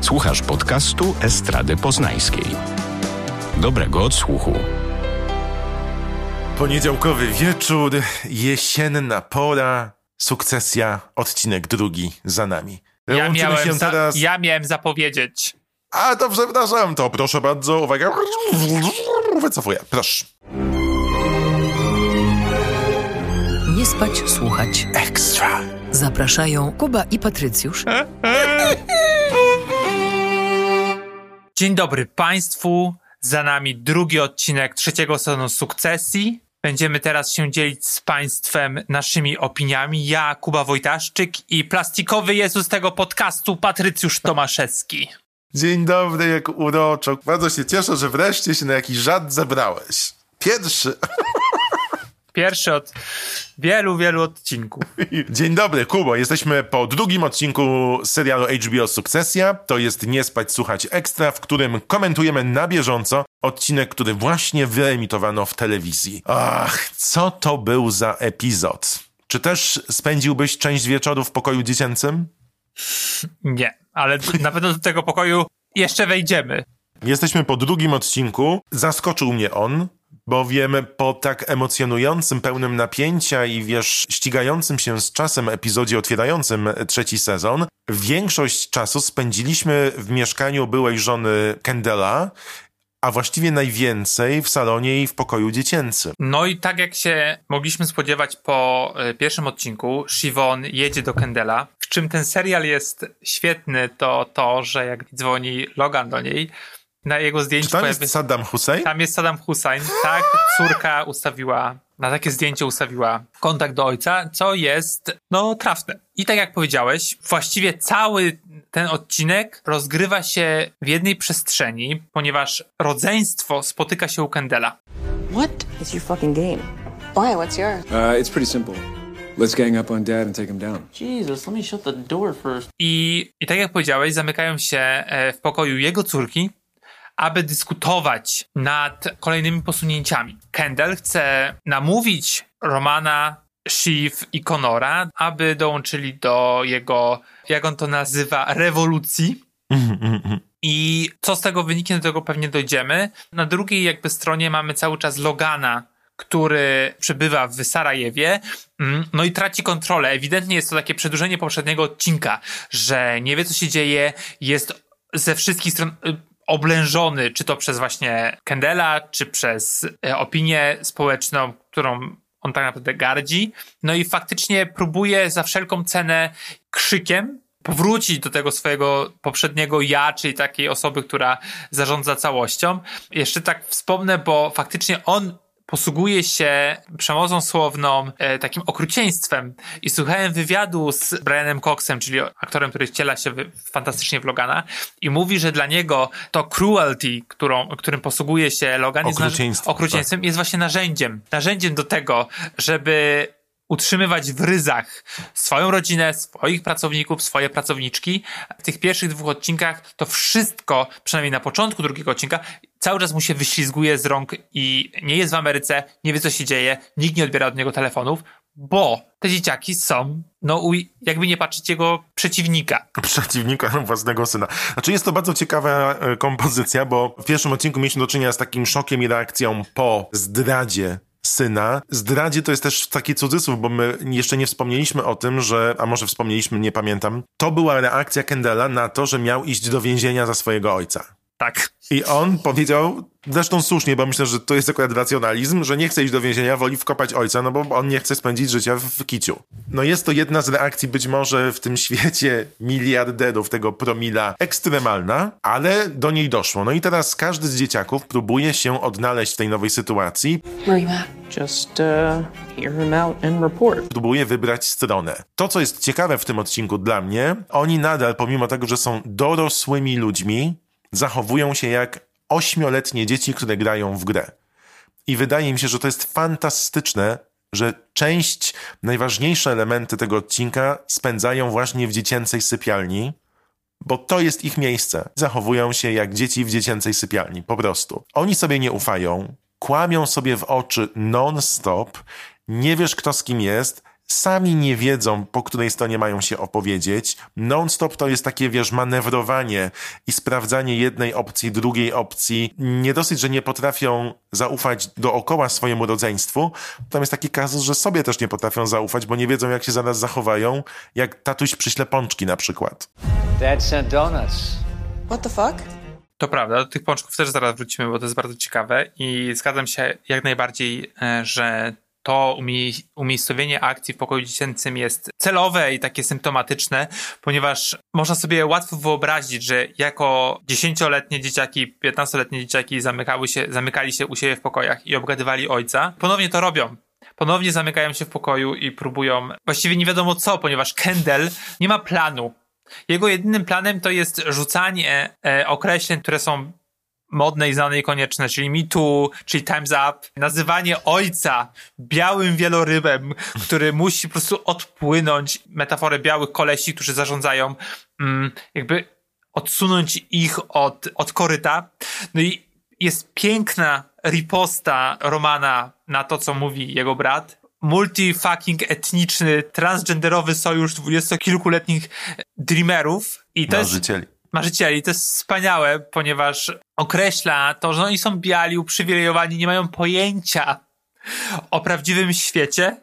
Słuchasz podcastu Estrady Poznańskiej. Dobrego odsłuchu. Poniedziałkowy wieczór, jesienna pora, sukcesja, odcinek drugi za nami. Ja Łączymy miałem, się za, teraz... ja miałem zapowiedzieć. A to przepraszam, to proszę bardzo, uwaga. Wycofuję, proszę. Nie spać, słuchać. Ekstra. Zapraszają Kuba i Patrycjusz. Dzień dobry Państwu. Za nami drugi odcinek trzeciego sezonu Sukcesji. Będziemy teraz się dzielić z Państwem naszymi opiniami. Ja, Kuba Wojtaszczyk i plastikowy Jezus tego podcastu, Patrycjusz Tomaszewski. Dzień dobry, jak uroczo. Bardzo się cieszę, że wreszcie się na jakiś żart zebrałeś. Pierwszy. Pierwszy od wielu, wielu odcinków. Dzień dobry, Kubo. Jesteśmy po drugim odcinku serialu HBO Sukcesja. To jest Nie spać, słuchać ekstra, w którym komentujemy na bieżąco odcinek, który właśnie wyemitowano w telewizji. Ach, co to był za epizod? Czy też spędziłbyś część wieczoru w pokoju dziecięcym? Nie, ale na pewno do tego pokoju jeszcze wejdziemy. Jesteśmy po drugim odcinku. Zaskoczył mnie on, bowiem po tak emocjonującym, pełnym napięcia i wiesz, ścigającym się z czasem epizodzie otwierającym trzeci sezon, większość czasu spędziliśmy w mieszkaniu byłej żony Kendela, a właściwie najwięcej w salonie i w pokoju dziecięcym. No i tak jak się mogliśmy spodziewać po y, pierwszym odcinku, Siwon jedzie do Kendela. W czym ten serial jest świetny, to to, że jak dzwoni Logan do niej, na jego zdjęciu Czy tam pojawi- jest Saddam Hussein? tam jest Saddam Hussein. Tak, córka ustawiła, na takie zdjęcie ustawiła kontakt do ojca, co jest, no, trafne. I tak jak powiedziałeś, właściwie cały ten odcinek rozgrywa się w jednej przestrzeni, ponieważ rodzeństwo spotyka się u Kendela. What? It's your fucking game. Why? What's yours? Uh, it's pretty simple. Let's gang up on Dad and take him down. Jesus, let me shut the door first. I, I tak jak powiedziałeś, zamykają się e, w pokoju jego córki, aby dyskutować nad kolejnymi posunięciami. Kendall chce namówić Romana, Shiv i Conora, aby dołączyli do jego, jak on to nazywa, rewolucji. I co z tego wyniknie, do tego pewnie dojdziemy. Na drugiej jakby stronie mamy cały czas Logana, który przebywa w Sarajewie, mm, no i traci kontrolę. Ewidentnie jest to takie przedłużenie poprzedniego odcinka, że nie wie co się dzieje, jest ze wszystkich stron y, oblężony, czy to przez właśnie Kendela, czy przez e, opinię społeczną, którą on tak naprawdę gardzi. No i faktycznie próbuje za wszelką cenę krzykiem powrócić do tego swojego poprzedniego ja, czyli takiej osoby, która zarządza całością. Jeszcze tak wspomnę, bo faktycznie on posługuje się przemocą słowną, e, takim okrucieństwem. I słuchałem wywiadu z Brianem Coxem, czyli aktorem, który wciela się w, fantastycznie w Logana i mówi, że dla niego to cruelty, którą, którym posługuje się Logan, jest, Okrucieństwo, okrucieństwem jest właśnie narzędziem. Narzędziem do tego, żeby utrzymywać w ryzach swoją rodzinę, swoich pracowników, swoje pracowniczki. W tych pierwszych dwóch odcinkach to wszystko, przynajmniej na początku drugiego odcinka, cały czas mu się wyślizguje z rąk i nie jest w Ameryce, nie wie co się dzieje, nikt nie odbiera od niego telefonów, bo te dzieciaki są, no jakby nie patrzeć jego przeciwnika. przeciwnika własnego syna. Znaczy jest to bardzo ciekawa e, kompozycja, bo w pierwszym odcinku mieliśmy do czynienia z takim szokiem i reakcją po zdradzie syna. Zdradzie to jest też taki cudzysłów, bo my jeszcze nie wspomnieliśmy o tym, że, a może wspomnieliśmy, nie pamiętam, to była reakcja Kendela na to, że miał iść do więzienia za swojego ojca. Tak. I on powiedział, zresztą słusznie, bo myślę, że to jest akurat racjonalizm, że nie chce iść do więzienia, woli wkopać ojca, no bo on nie chce spędzić życia w, w kiciu. No jest to jedna z reakcji być może w tym świecie miliarderów, tego promila, ekstremalna, ale do niej doszło. No i teraz każdy z dzieciaków próbuje się odnaleźć w tej nowej sytuacji? Just uh, hear him out and report. próbuje wybrać stronę. To, co jest ciekawe w tym odcinku dla mnie, oni nadal, pomimo tego, że są dorosłymi ludźmi, zachowują się jak ośmioletnie dzieci, które grają w grę. I wydaje mi się, że to jest fantastyczne, że część, najważniejsze elementy tego odcinka spędzają właśnie w dziecięcej sypialni, bo to jest ich miejsce. Zachowują się jak dzieci w dziecięcej sypialni, po prostu. Oni sobie nie ufają, kłamią sobie w oczy non-stop, nie wiesz kto z kim jest, sami nie wiedzą, po której stronie mają się opowiedzieć. Non-stop to jest takie, wiesz, manewrowanie i sprawdzanie jednej opcji, drugiej opcji. Nie dosyć, że nie potrafią zaufać dookoła swojemu rodzeństwu, tam jest taki kazus, że sobie też nie potrafią zaufać, bo nie wiedzą, jak się zaraz zachowają, jak tatuś przyśle pączki na przykład. Dad sent donuts. What the fuck? To prawda, do tych pączków też zaraz wrócimy, bo to jest bardzo ciekawe i zgadzam się jak najbardziej, e, że to umie- umiejscowienie akcji w pokoju dziecięcym jest celowe i takie symptomatyczne, ponieważ można sobie łatwo wyobrazić, że jako dziesięcioletnie dzieciaki, piętnastoletnie dzieciaki zamykały się, zamykali się u siebie w pokojach i obgadywali ojca. Ponownie to robią. Ponownie zamykają się w pokoju i próbują właściwie nie wiadomo co, ponieważ Kendall nie ma planu. Jego jedynym planem to jest rzucanie e, określeń, które są modne i znane i konieczne, czyli Me Too, czyli Time's Up, nazywanie ojca białym wielorybem, który musi po prostu odpłynąć, metaforę białych kolesi, którzy zarządzają, mm, jakby odsunąć ich od, od koryta. No i jest piękna riposta Romana na to, co mówi jego brat. Multi-fucking etniczny, transgenderowy sojusz dwudziestokilkuletnich dreamerów. I to jest Marzycieli. To jest wspaniałe, ponieważ określa to, że oni są biali, uprzywilejowani, nie mają pojęcia o prawdziwym świecie,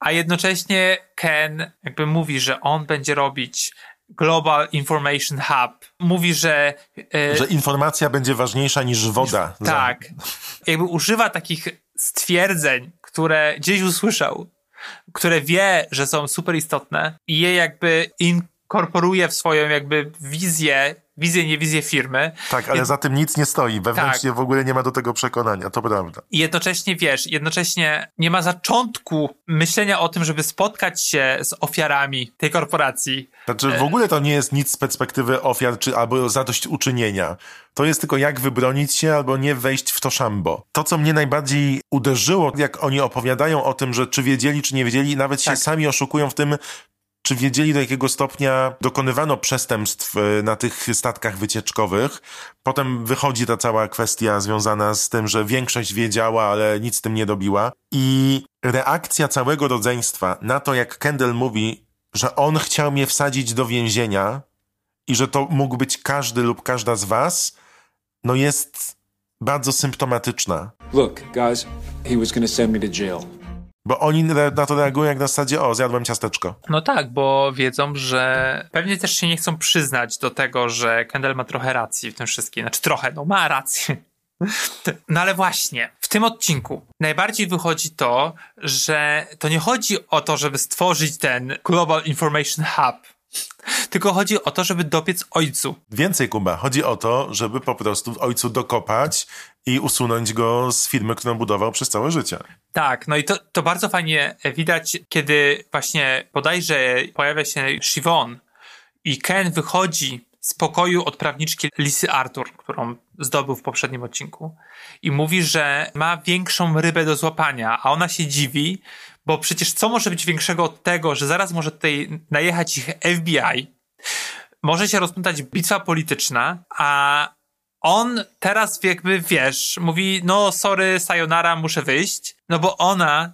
a jednocześnie Ken jakby mówi, że on będzie robić Global Information Hub. Mówi, że... e, Że informacja będzie ważniejsza niż woda. tak. Jakby używa takich stwierdzeń, które gdzieś usłyszał, które wie, że są super istotne i je jakby inkorporuje w swoją jakby wizję, wizję, nie wizję firmy. Tak, ale Jed- za tym nic nie stoi. Wewnętrznie Tak. w ogóle nie ma do tego przekonania, to prawda. I jednocześnie wiesz, jednocześnie nie ma zaczątku myślenia o tym, żeby spotkać się z ofiarami tej korporacji. Znaczy w ogóle to nie jest nic z perspektywy ofiar czy albo zadośćuczynienia. To jest tylko jak wybronić się albo nie wejść w to szambo. To, co mnie najbardziej uderzyło, jak oni opowiadają o tym, że czy wiedzieli, czy nie wiedzieli, nawet się Tak. sami oszukują w tym, czy wiedzieli do jakiego stopnia dokonywano przestępstw e, na tych statkach wycieczkowych. Potem wychodzi ta cała kwestia związana z tym, że większość wiedziała, ale nic z tym nie dobiła. I reakcja całego rodzeństwa na to, jak Kendall mówi, że on chciał mnie wsadzić do więzienia i że to mógł być każdy lub każda z was, no jest bardzo symptomatyczna. Look, guys, he was gonna send me to jail. Bo oni na to reagują jak na zasadzie, o, zjadłem ciasteczko. No tak, bo wiedzą, że pewnie też się nie chcą przyznać do tego, że Kendall ma trochę racji w tym wszystkim. Znaczy trochę, no ma rację. No ale właśnie, w tym odcinku najbardziej wychodzi to, że to nie chodzi o to, żeby stworzyć ten Global Information Hub, tylko chodzi o to, żeby dopiec ojcu. Więcej, Kuba, chodzi o to, żeby po prostu ojcu dokopać i usunąć go z firmy, którą budował przez całe życie. Tak, no i to, to bardzo fajnie widać, kiedy właśnie bodajże pojawia się Siobhan i Ken wychodzi z pokoju od prawniczki Lisy Arthur, którą zdobył w poprzednim odcinku i mówi, że ma większą rybę do złapania, a ona się dziwi, bo przecież co może być większego od tego, że zaraz może tutaj najechać ich FBI, może się rozpętać bitwa polityczna, a on teraz jakby, wiesz, mówi, no sorry, sayonara, muszę wyjść, no bo ona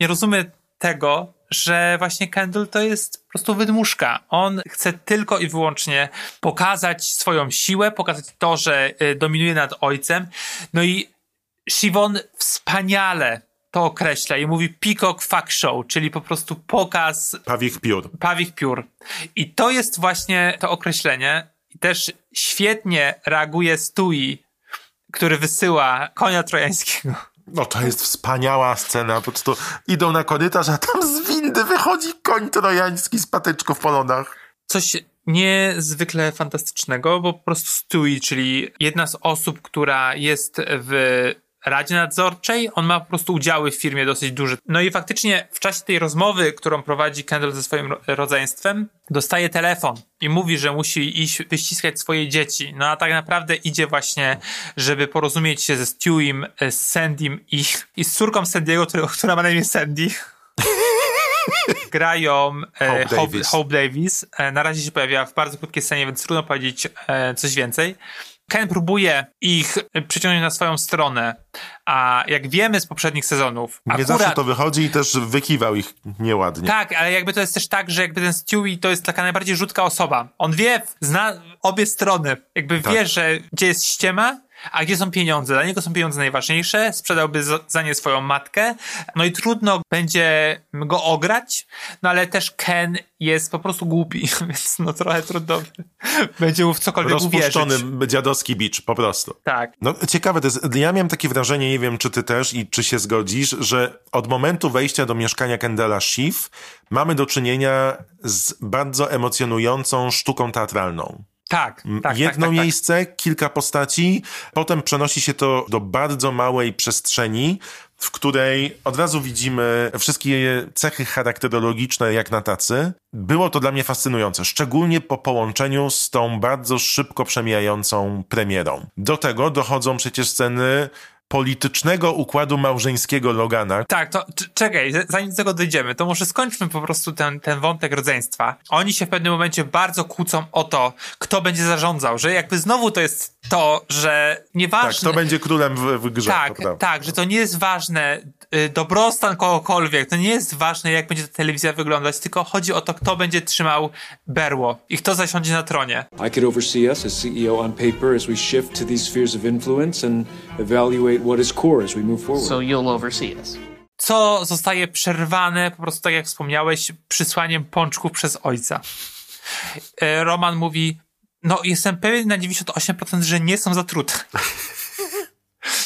nie rozumie tego, że właśnie Kendall to jest po prostu wydmuszka. On chce tylko i wyłącznie pokazać swoją siłę, pokazać to, że y, dominuje nad ojcem. No i Siwon wspaniale to określa i mówi peacock fuck show, czyli po prostu pokaz Pawich piór. pawich piór. I to jest właśnie to określenie. I też świetnie reaguje Stui, który wysyła konia trojańskiego. No to jest wspaniała scena, po prostu idą na korytarz, a tam z windy wychodzi koń trojański z patyczką w polonach. Coś niezwykle fantastycznego, bo po prostu Stewie, czyli jedna z osób, która jest w Radzie Nadzorczej, on ma po prostu udziały w firmie dosyć duże. No i faktycznie w czasie tej rozmowy, którą prowadzi Kendall ze swoim ro- rodzeństwem, dostaje telefon i mówi, że musi iść wyściskać swoje dzieci. No a tak naprawdę idzie właśnie, żeby porozumieć się ze Stewiem, e, z Sandym i, i z córką Sandiego, która ma na imię Sandy. Grają e, Hope Hope, Davis. Hope Davis. E, na razie się pojawia w bardzo krótkiej scenie, więc trudno powiedzieć coś więcej. Ken próbuje ich przyciągnąć na swoją stronę, a jak wiemy z poprzednich sezonów, Nie akurat... zawsze to wychodzi i też wykiwał ich nieładnie. Tak, ale jakby to jest też tak, że jakby ten Stewie to jest taka najbardziej rzutka osoba. On wie, zna obie strony. Jakby wie, Tak. że gdzie jest ściema, a gdzie są pieniądze. Dla niego są pieniądze najważniejsze, sprzedałby za, nie swoją matkę. No i trudno będzie go ograć, no ale też Ken jest po prostu głupi, więc no trochę trudno będzie mu w cokolwiek Rozpuszczony uwierzyć. dziadowski bicz, po prostu. Tak. No ciekawe to jest, ja miałem takie wrażenie, nie wiem czy ty też i czy się zgodzisz, że od momentu wejścia do mieszkania Kendala Schiff mamy do czynienia z bardzo emocjonującą sztuką teatralną. Tak, tak, Jedno tak, tak, tak. miejsce, kilka postaci, potem przenosi się to do bardzo małej przestrzeni, w której od razu widzimy wszystkie cechy charakterologiczne jak na tacy. Było to dla mnie fascynujące, szczególnie po połączeniu z tą bardzo szybko przemijającą premierą. Do tego dochodzą przecież sceny politycznego układu małżeńskiego Logana, Tak, to czekaj, zanim do tego dojdziemy, to może skończmy po prostu ten, ten wątek rodzeństwa. Oni się w pewnym momencie bardzo kłócą o to, kto będzie zarządzał, że jakby znowu to jest to, że tak, nieważne... to będzie królem w, w grze. tak, tak, że to nie jest ważne dobrostan kogokolwiek, to nie jest ważne jak będzie ta telewizja wyglądać, tylko chodzi o to, kto będzie trzymał berło i kto zasiądzie na tronie. I could oversee us as CEO on paper as we shift to these spheres of influence and evaluate what is core as we move forward. So you'll oversee us. co zostaje przerwane, po prostu tak jak wspomniałeś, przysłaniem pączków przez ojca. E, Roman mówi, no jestem pewien na 98%, że nie są zatrute.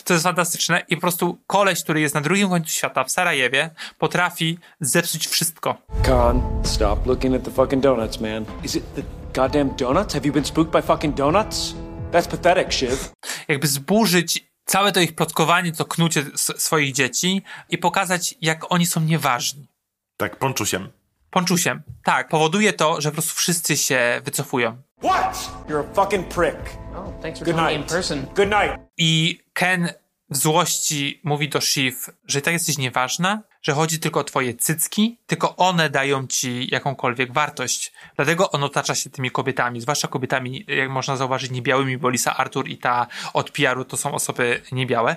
To jest fantastyczne i po prostu koleś, który jest na drugim końcu świata, w Sarajewie, potrafi zepsuć wszystko. Khan, stop looking at the fucking donuts, man. Is it the goddamn donuts? Have you been spooked by fucking donuts? That's pathetic, Shiv. Jakby zburzyć całe to ich plotkowanie, to knucie swoich dzieci i pokazać, jak oni są nieważni. Tak, ponczusiem. Ponczusiem. Tak, powoduje to, że po prostu wszyscy się wycofują. What? You're a fucking prick. Oh, thanks for Good telling me in night. person. Good night. I Ken w złości mówi do Shiv, że tak jesteś nieważna, że chodzi tylko o twoje cycki, tylko one dają ci jakąkolwiek wartość. Dlatego on otacza się tymi kobietami, zwłaszcza kobietami, jak można zauważyć, niebiałymi, bo Lisa Arthur i ta od PR-u to są osoby niebiałe,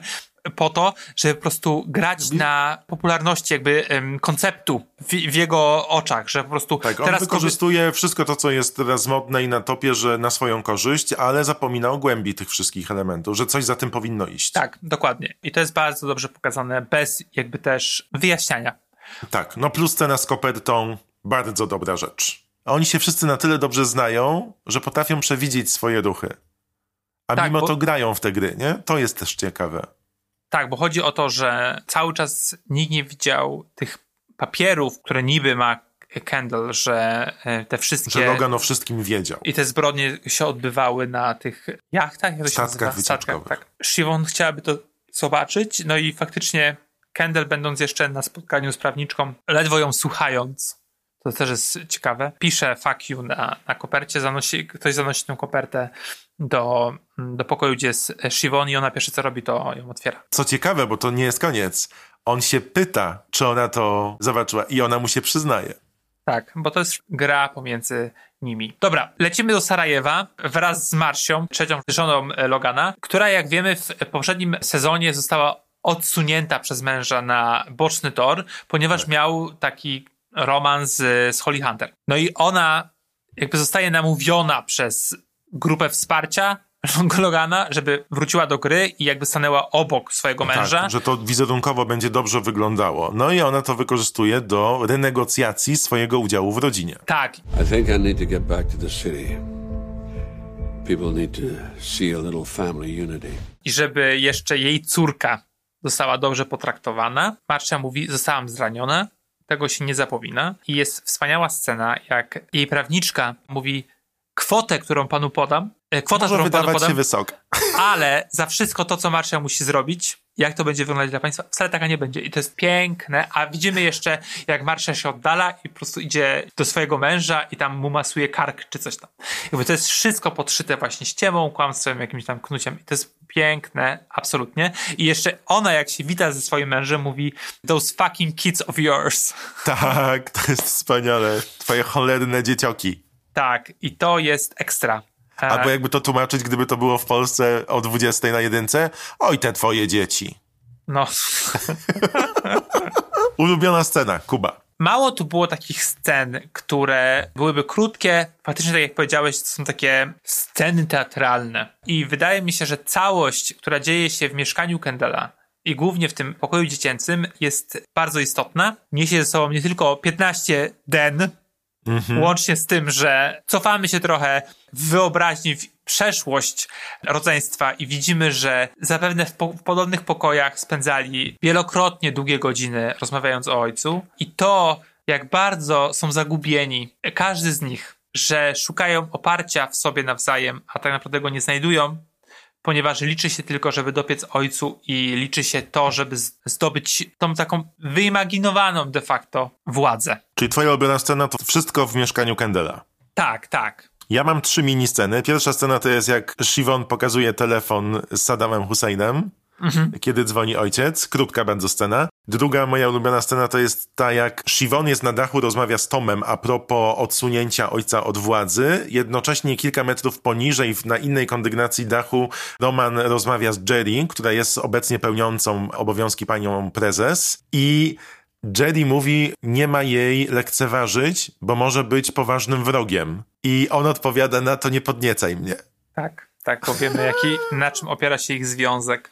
po to, żeby po prostu grać na popularności jakby em, konceptu w, w jego oczach, że po prostu Tak, on teraz wykorzystuje wszystko to, co jest teraz modne i na topie, że na swoją korzyść, ale zapomina o głębi tych wszystkich elementów, że coś za tym powinno iść. Tak, dokładnie. I to jest bardzo dobrze pokazane, bez jakby też wyjaśniania. Tak, no plus scena z kopertą, bardzo dobra rzecz. A oni się wszyscy na tyle dobrze znają, że potrafią przewidzieć swoje ruchy. A Tak, mimo bo- to grają w te gry, nie? To jest też ciekawe. Tak, bo chodzi o to, że cały czas nikt nie widział tych papierów, które niby ma Kendall, że e, te wszystkie... Że Logan o wszystkim wiedział. I te zbrodnie się odbywały na tych jachtach, jak to się Statkach nazywa? wycieczkowych. Tak. Siwon chciałaby to zobaczyć, no i faktycznie Kendall, będąc jeszcze na spotkaniu z prawniczką, ledwo ją słuchając, to też jest ciekawe, pisze fuck you na, na kopercie, zanosi, ktoś zanosi tę kopertę do, do pokoju, gdzie jest Siwon i ona pierwsze co robi, to ją otwiera. Co ciekawe, bo to nie jest koniec. On się pyta, czy ona to zobaczyła i ona mu się przyznaje. Tak, bo to jest gra pomiędzy nimi. Dobra, lecimy do Sarajewa wraz z Marsią, trzecią żoną Logana, która jak wiemy w poprzednim sezonie została odsunięta przez męża na boczny tor, ponieważ miał taki romans z, z Holly Hunter. No i ona jakby zostaje namówiona przez grupę wsparcia Logana, żeby wróciła do gry i jakby stanęła obok swojego męża. Tak, że to wizerunkowo będzie dobrze wyglądało. No i ona to wykorzystuje do renegocjacji swojego udziału w rodzinie. tak, I think I need to get back to the city. People need to see a little family unity. i żeby jeszcze jej córka została dobrze potraktowana. Marcia mówi, zostałam zraniona, tego się nie zapomina. I jest wspaniała scena, jak jej prawniczka mówi, kwotę, którą panu podam, e, kwota, Może którą panu wydawać się podam, wysoka. ale za wszystko to, co Marcia musi zrobić, jak to będzie wyglądać dla państwa, wcale taka nie będzie. I to jest piękne, a widzimy jeszcze, jak Marcia się oddala i po prostu idzie do swojego męża i tam mu masuje kark czy coś tam. Jakby to jest wszystko podszyte właśnie ściemą, kłamstwem, jakimś tam knuciem. I to jest piękne, absolutnie. I jeszcze ona, jak się wita ze swoim mężem, mówi those fucking kids of yours. Tak, to jest wspaniale. Twoje cholerne dziecioki. Tak, i to jest ekstra. E, Albo jakby to tłumaczyć, gdyby to było w Polsce o 20 na jedynce. Oj, te twoje dzieci. No, Ulubiona scena, Kuba. mało tu było takich scen, które byłyby krótkie. Faktycznie, tak jak powiedziałeś, to są takie sceny teatralne. I wydaje mi się, że całość, która dzieje się w mieszkaniu Kendala i głównie w tym pokoju dziecięcym jest bardzo istotna. Niesie ze sobą nie tylko 15 den, łącznie z tym, że cofamy się trochę w wyobraźni, w przeszłość rodzeństwa i widzimy, że zapewne w, po- w podobnych pokojach spędzali wielokrotnie długie godziny rozmawiając o ojcu. I to, jak bardzo są zagubieni, każdy z nich, że szukają oparcia w sobie nawzajem, a tak naprawdę go nie znajdują, ponieważ liczy się tylko, żeby dopiec ojcu i liczy się to, żeby zdobyć tą taką wyimaginowaną de facto władzę. Czyli twoja ulubiona scena to wszystko w mieszkaniu Kendela. Tak, tak. Ja mam trzy mini sceny. Pierwsza scena to jest jak Shivon pokazuje telefon z Saddamem Husseinem, kiedy dzwoni ojciec. Krótka bardzo scena. Druga moja ulubiona scena to jest ta, jak Shivon jest na dachu, rozmawia z Tomem a propos odsunięcia ojca od władzy. Jednocześnie kilka metrów poniżej, na innej kondygnacji dachu, Roman rozmawia z Jerry, która jest obecnie pełniącą obowiązki panią prezes. I Jerry mówi, nie ma jej lekceważyć, bo może być poważnym wrogiem. I on odpowiada na to, nie podniecaj mnie. Tak, tak, powiemy, jaki, na czym opiera się ich związek.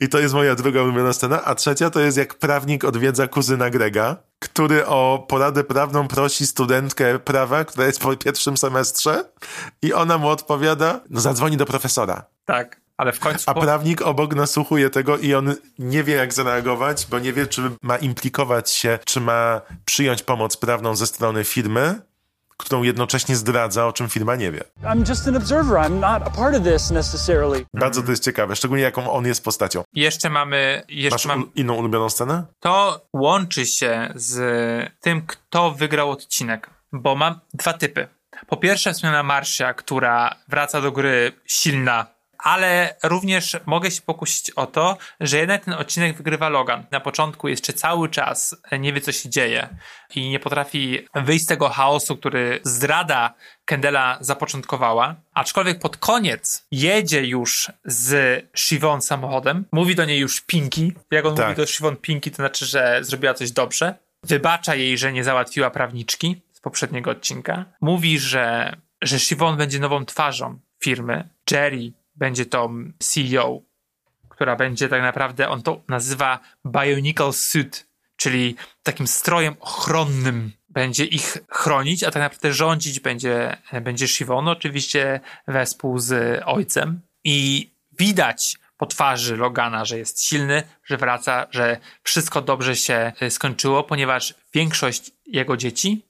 I to jest moja druga ulubiona scena. A trzecia to jest jak prawnik odwiedza kuzyna Grega, który o poradę prawną prosi studentkę prawa, która jest po pierwszym semestrze i ona mu odpowiada, no zadzwoni do profesora. Tak, ale w końcu. A prawnik obok nasłuchuje tego i on nie wie, jak zareagować, bo nie wie, czy ma implikować się, czy ma przyjąć pomoc prawną ze strony firmy, którą jednocześnie zdradza, o czym firma nie wie. Bardzo to jest ciekawe, szczególnie jaką on jest postacią. Jeszcze mamy. Jeszcze Masz mam. inną ulubioną scenę? To łączy się z tym, kto wygrał odcinek, bo mam dwa typy. Po pierwsze, wspomniana Marsia, która wraca do gry silna, ale również mogę się pokusić o to, że jednak ten odcinek wygrywa Logan. Na początku jeszcze cały czas nie wie, co się dzieje i nie potrafi wyjść z tego chaosu, który zdrada Kendela zapoczątkowała. Aczkolwiek pod koniec jedzie już z Shivon samochodem. Mówi do niej już Pinky. Jak on Tak. mówi do Shivon Pinky, to znaczy, że zrobiła coś dobrze. Wybacza jej, że nie załatwiła prawniczki z poprzedniego odcinka. Mówi, że, że Shivon będzie nową twarzą firmy. Jerry będzie tą CEO, która będzie tak naprawdę, on to nazywa Bionicle Suit, czyli takim strojem ochronnym. Będzie ich chronić, a tak naprawdę rządzić będzie, będzie Shivon, oczywiście wespół z ojcem. I widać po twarzy Logana, że jest silny, że wraca, że wszystko dobrze się e, skończyło, ponieważ większość jego dzieci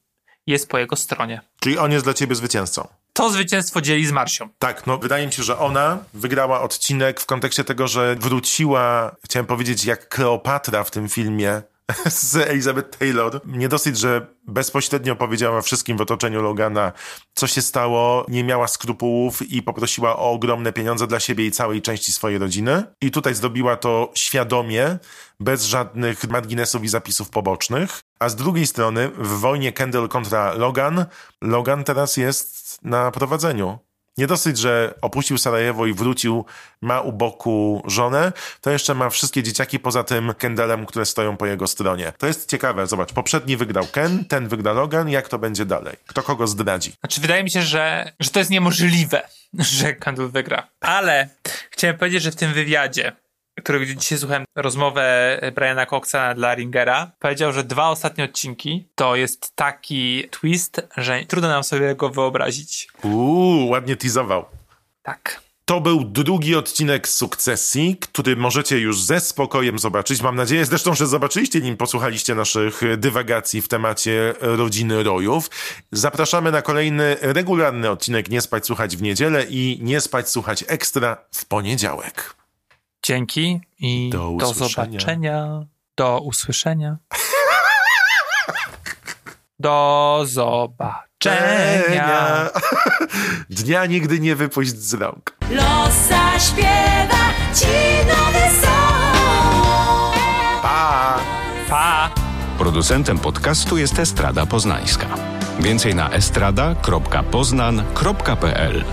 jest po jego stronie. Czyli on jest dla ciebie zwycięzcą. To zwycięstwo dzieli z Marsią. Tak, no wydaje mi się, że ona wygrała odcinek w kontekście tego, że wróciła, chciałem powiedzieć, jak Kleopatra w tym filmie z Elizabeth Taylor. Nie dosyć, że bezpośrednio powiedziała wszystkim w otoczeniu Logana, co się stało, nie miała skrupułów i poprosiła o ogromne pieniądze dla siebie i całej części swojej rodziny. I tutaj zrobiła to świadomie, bez żadnych marginesów i zapisów pobocznych. A z drugiej strony, w wojnie Kendall kontra Logan, Logan teraz jest na prowadzeniu. Nie dosyć, że opuścił Sarajewo i wrócił, ma u boku żonę, to jeszcze ma wszystkie dzieciaki poza tym Kendallem, które stoją po jego stronie. To jest ciekawe, zobacz, poprzedni wygrał Ken, ten wygra Logan, jak to będzie dalej? Kto kogo zdradzi? Znaczy, wydaje mi się, że, że to jest niemożliwe, że Kendall wygra. Ale chciałem powiedzieć, że w tym wywiadzie, którego dzisiaj słuchałem rozmowę Briana Coxa dla Ringera, powiedział, że dwa ostatnie odcinki to jest taki twist, że trudno nam sobie go wyobrazić. Uuu, ładnie teasował. Tak. To był drugi odcinek sukcesji, który możecie już ze spokojem zobaczyć. Mam nadzieję zresztą, że zobaczyliście nim, posłuchaliście naszych dywagacji w temacie rodziny rojów. Zapraszamy na kolejny regularny odcinek Nie spać słuchać w niedzielę i Nie spać słuchać ekstra w poniedziałek. Dzięki i Do do, zobaczenia. Do usłyszenia. Do zobaczenia. Dnia nigdy nie wypuść z rąk. Los zaśpiewa ci nowy song. Pa! Pa! Producentem podcastu jest Estrada Poznańska. Więcej na estrada.poznan.pl